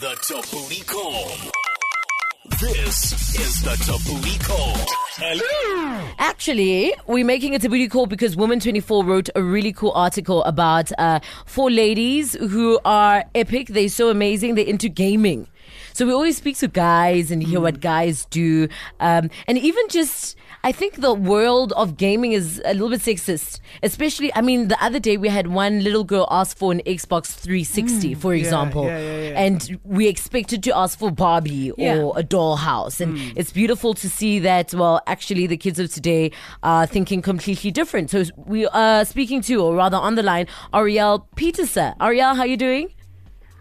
The Tabooty Call. This is the Tabooty Call. Actually, we're making a booty call because Woman 24 wrote a really cool article about uh, four ladies who are epic. They're so amazing. They're into gaming. So we always speak to guys and hear what mm. guys do. Um, and even just, I think the world of gaming is a little bit sexist. Especially, I mean, the other day we had one little girl ask for an Xbox 360, mm. for example. yeah, yeah, yeah. And we expected to ask for Barbie Yeah. or a dollhouse. And mm. it's beautiful to see that, well, actually, the kids of today are thinking completely different. So we are speaking to, or rather on the line, Arielle Pieterse. Arielle, how are you doing?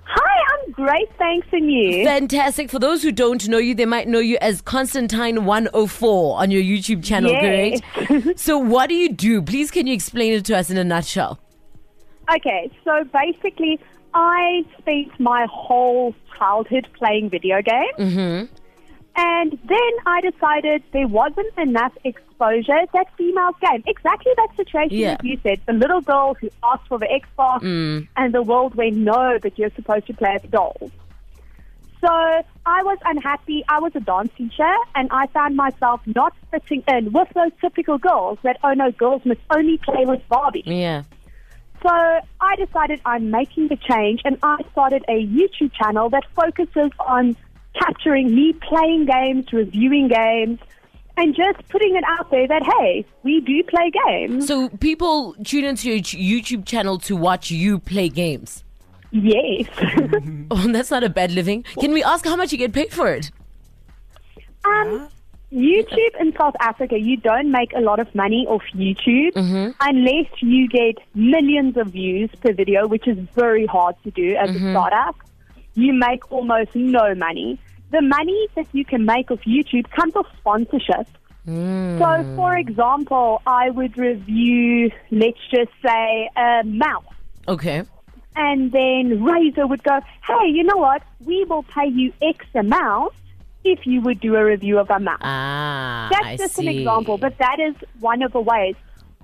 Hi, I'm great, thanks, and you? Fantastic. For those who don't know you, they might know you as Constantine104 on your YouTube channel, Yes. correct? so what do you do? Please, can you explain it to us in a nutshell? Okay, so basically, I spent my whole childhood playing video games. Mm-hmm. And then I decided there wasn't enough exposure that females game. Exactly that situation Yeah. that you said. The little girl who asked for the Xbox, mm. and the world went, no, but you're supposed to play with dolls. So I was unhappy. I was a dance teacher, and I found myself not fitting in with those typical girls that, oh no, girls must only play with Barbie. Yeah. So I decided I'm making the change and I started a YouTube channel that focuses on capturing me playing games, reviewing games, and just putting it out there that, hey, we do play games. So people tune into your YouTube channel to watch you play games. Yes. Oh, that's not a bad living. Can we ask how much you get paid for it? um, YouTube in South Africa, you don't make a lot of money off YouTube unless you get millions of views per video, which is very hard to do as a startup. You make almost no money. The money that you can make off YouTube comes off sponsorship. So, for example, I would review, let's just say, a mouse. Okay. And then Razer would go, hey, you know what? We will pay you X amount if you would do a review of a mouse. Ah, That's I just an example, but that is one of the ways.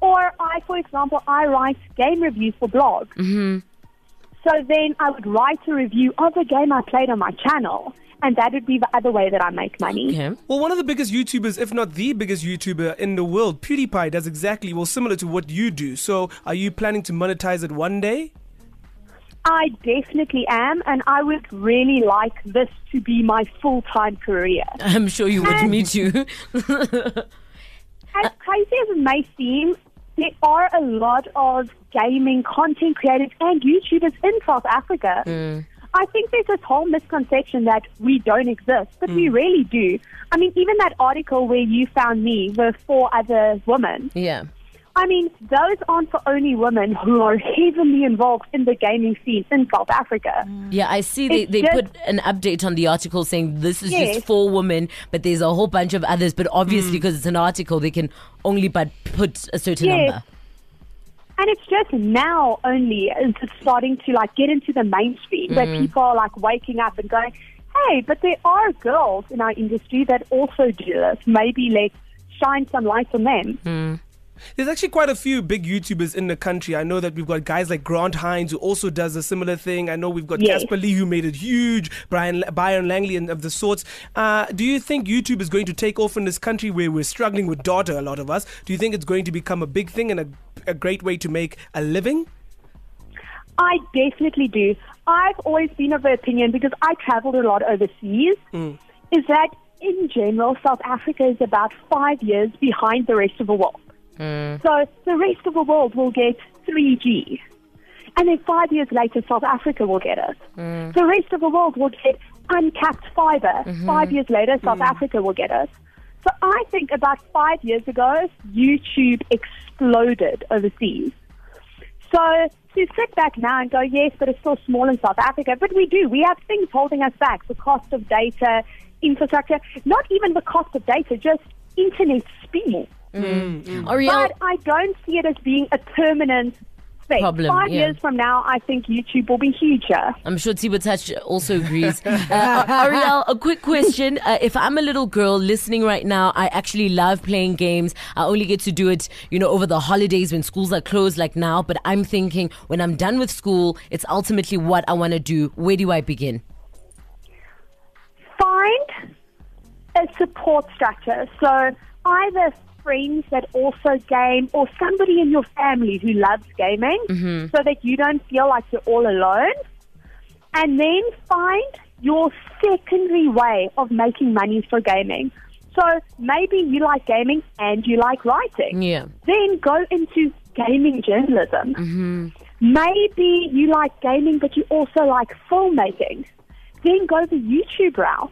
Or I, for example, I write game reviews for blogs. Mm-hmm. So then I would write a review of a game I played on my channel, and that would be the other way that I make money. Okay. Well, one of the biggest YouTubers, if not the biggest YouTuber in the world, PewDiePie, does exactly well similar to what you do. So, are you planning to monetize it one day? I definitely am, and I would really like this to be my full time career. I'm sure you would. Me too. As crazy as it may seem, there are a lot of gaming content creators and YouTubers in South Africa. Mm. I think there's this whole misconception that we don't exist, but we hmm. really do. I mean, even that article where you found me, the four other women, yeah. I mean, those aren't for only women who are heavily involved in the gaming scene in South Africa. Mm. Yeah, I see they, It's they just- put an update on the article saying this is Yes. just for women, but there's a whole bunch of others. But obviously, hmm. because it's an article, they can only but put a certain Yes. number. And it's just now only is it starting to like get into the mainstream where mm. people are like waking up and going, hey, but there are girls in our industry that also do this. Maybe let's shine some light on them. Mm. There's actually quite a few big YouTubers in the country. I know that we've got guys like Grant Hines who also does a similar thing. I know we've got Yes. Casper Lee who made it huge, Brian Byron Langley and of the sorts. Uh, do you think YouTube is going to take off in this country where we're struggling with data, a lot of us? Do you think it's going to become a big thing and a, a great way to make a living? I definitely do. I've always been of the opinion because I traveled a lot overseas, is that in general, South Africa is about five years behind the rest of the world. Mm. So the rest of the world will get 3G. And then five years later, South Africa will get it. Mm. The rest of the world will get uncapped fiber. Mm-hmm. Five years later, South mm. Africa will get it. So I think about five years ago, YouTube exploded overseas. So to sit back now and go, yes, but it's still small in South Africa. But we do. We have things holding us back. The cost of data, infrastructure, not even the cost of data, just internet speed. Arielle, But I don't see it as being a permanent thing. Problem, Five yeah. years from now, I think YouTube will be huger. I'm sure Tiba Touch also agrees. Uh, Arielle, a quick question. Uh, if I'm a little girl listening right now, I actually love playing games. I only get to do it, you know, over the holidays when schools are closed like now. But I'm thinking when I'm done with school, it's ultimately what I want to do. Where do I begin? Find a support structure. So either friends that also game or somebody in your family who loves gaming mm-hmm. so that you don't feel like you're all alone. And then find your secondary way of making money for gaming. So maybe you like gaming and you like writing. Yeah. Then go into gaming journalism. Mm-hmm. Maybe you like gaming, but you also like filmmaking. Then go the YouTube route.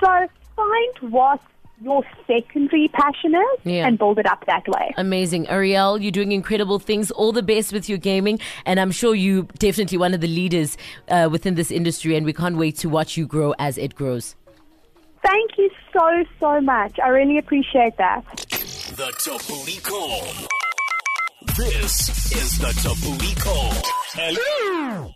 So find what your secondary passion is Yeah. and build it up that way. Amazing. Arielle, you're doing incredible things. All the best with your gaming. And I'm sure you definitely one of the leaders uh, within this industry. And we can't wait to watch you grow as it grows. Thank you so, so much. I really appreciate that. The Tabooty Call. This is the Tabooty Call. Hello.